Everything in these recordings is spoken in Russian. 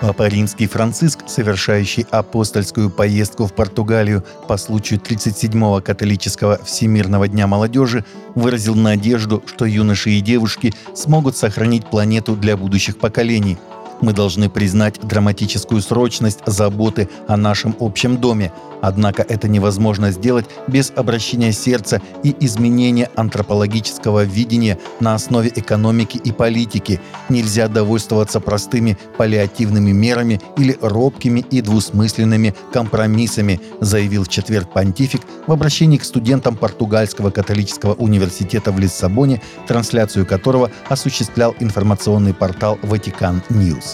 Папа Римский Франциск, совершающий апостольскую поездку в Португалию по случаю 37-го католического Всемирного дня молодежи, выразил надежду, что юноши и девушки смогут сохранить планету для будущих поколений – мы должны признать драматическую срочность заботы о нашем общем доме, однако это невозможно сделать без обращения сердца и изменения антропологического видения на основе экономики и политики. Нельзя довольствоваться простыми паллиативными мерами или робкими и двусмысленными компромиссами, заявил в четверг понтифик в обращении к студентам Португальского католического университета в Лиссабоне, трансляцию которого осуществлял информационный портал «Ватикан Ньюс».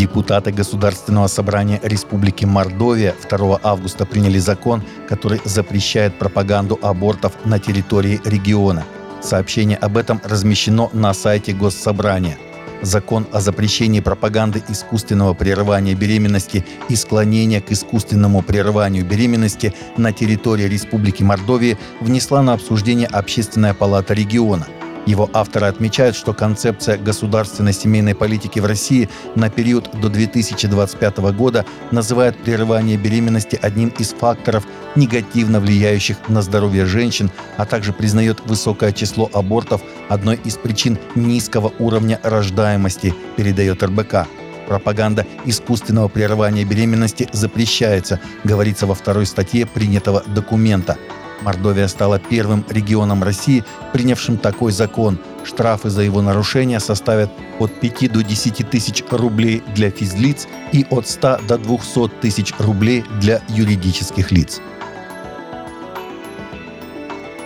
Депутаты Государственного собрания Республики Мордовия 2 августа приняли закон, который запрещает пропаганду абортов на территории региона. Сообщение об этом размещено на сайте Госсобрания. Закон о запрещении пропаганды искусственного прерывания беременности и склонения к искусственному прерыванию беременности на территории Республики Мордовия внесла на обсуждение Общественная палата региона – его авторы отмечают, что концепция государственной семейной политики в России на период до 2025 года называет прерывание беременности одним из факторов, негативно влияющих на здоровье женщин, а также признает высокое число абортов одной из причин низкого уровня рождаемости, передает РБК. Пропаганда искусственного прерывания беременности запрещается, говорится во второй статье принятого документа – Мордовия стала первым регионом России, принявшим такой закон. Штрафы за его нарушение составят от 5 до 10 тысяч рублей для физлиц и от 100 до 200 тысяч рублей для юридических лиц.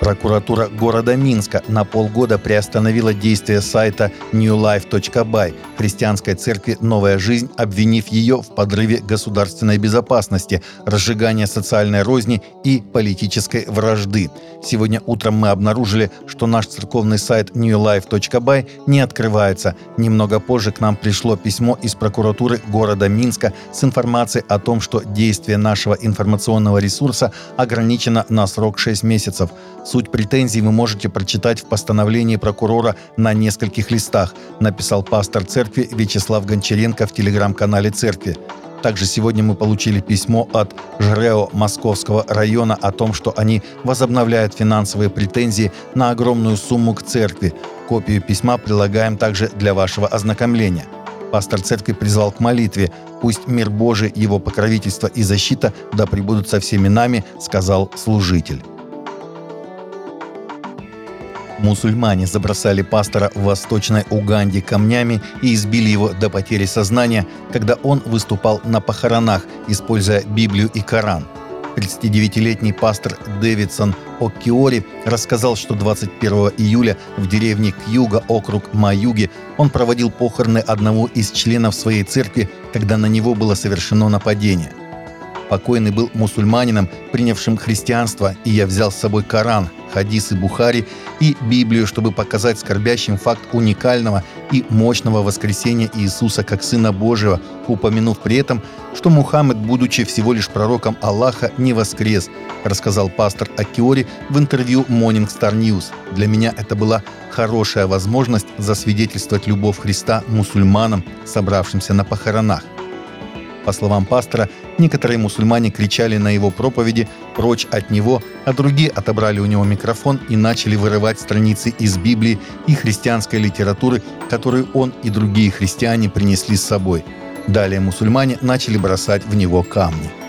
Прокуратура города Минска на полгода приостановила действие сайта newlife.by христианской церкви «Новая жизнь», обвинив ее в подрыве государственной безопасности, разжигании социальной розни и политической вражды. Сегодня утром мы обнаружили, что наш церковный сайт newlife.by не открывается. Немного позже к нам пришло письмо из прокуратуры города Минска с информацией о том, что действие нашего информационного ресурса ограничено на срок 6 месяцев. Суть претензий вы можете прочитать в постановлении прокурора на нескольких листах, написал пастор церкви Вячеслав Гончаренко в телеграм-канале церкви. Также сегодня мы получили письмо от ЖРЭО Московского района о том, что они возобновляют финансовые претензии на огромную сумму к церкви. Копию письма прилагаем также для вашего ознакомления. Пастор церкви призвал к молитве. «Пусть мир Божий, его покровительство и защита да пребудут со всеми нами», сказал служитель. Мусульмане забросали пастора в Восточной Уганде камнями и избили его до потери сознания, когда он выступал на похоронах, используя Библию и Коран. 39-летний пастор Дэвидсон Оккиори рассказал, что 21 июля в деревне Кьюга, округ Маюги, он проводил похороны одного из членов своей церкви, когда на него было совершено нападение – Покойный был мусульманином, принявшим христианство, и я взял с собой Коран, хадисы Бухари и Библию, чтобы показать скорбящим факт уникального и мощного воскресения Иисуса как Сына Божьего, упомянув при этом, что Мухаммед, будучи всего лишь пророком Аллаха, не воскрес, рассказал пастор Акиори в интервью Morning Star News. Для меня это была хорошая возможность засвидетельствовать любовь Христа мусульманам, собравшимся на похоронах. По словам пастора, некоторые мусульмане кричали на его проповеди «прочь от него», а другие отобрали у него микрофон и начали вырывать страницы из Библии и христианской литературы, которую он и другие христиане принесли с собой. Далее мусульмане начали бросать в него камни.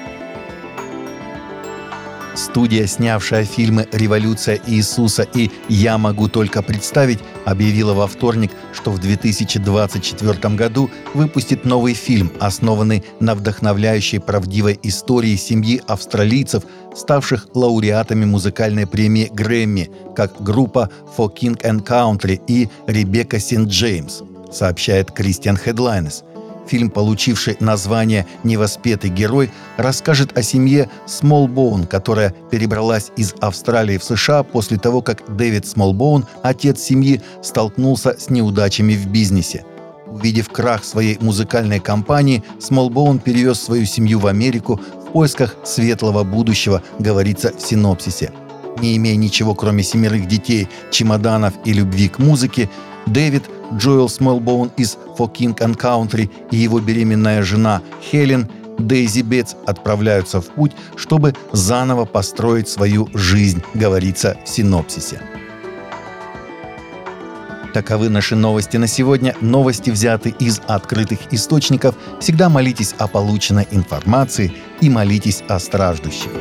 Студия, снявшая фильмы «Революция Иисуса» и «Я могу только представить», объявила во вторник, что в 2024 году выпустит новый фильм, основанный на вдохновляющей правдивой истории семьи австралийцев, ставших лауреатами музыкальной премии Грэмми, как группа For King and Country и Ребекка Сент-Джеймс, сообщает Кристиан Хедлайнес – Фильм, получивший название «Невоспетый герой», расскажет о семье Смолбоун, которая перебралась из Австралии в США после того, как Дэвид Смолбоун, отец семьи, столкнулся с неудачами в бизнесе. Увидев крах своей музыкальной компании, Смолбоун перевез свою семью в Америку в поисках светлого будущего, говорится в синопсисе. Не имея ничего, кроме семерых детей, чемоданов и любви к музыке, Дэвид, Джоэл Смолбоун из For King and Country и его беременная жена Хелен Дейзи Бетс отправляются в путь, чтобы заново построить свою жизнь, говорится в синопсисе. Таковы наши новости на сегодня. Новости взяты из открытых источников. Всегда молитесь о полученной информации и молитесь о страждущих.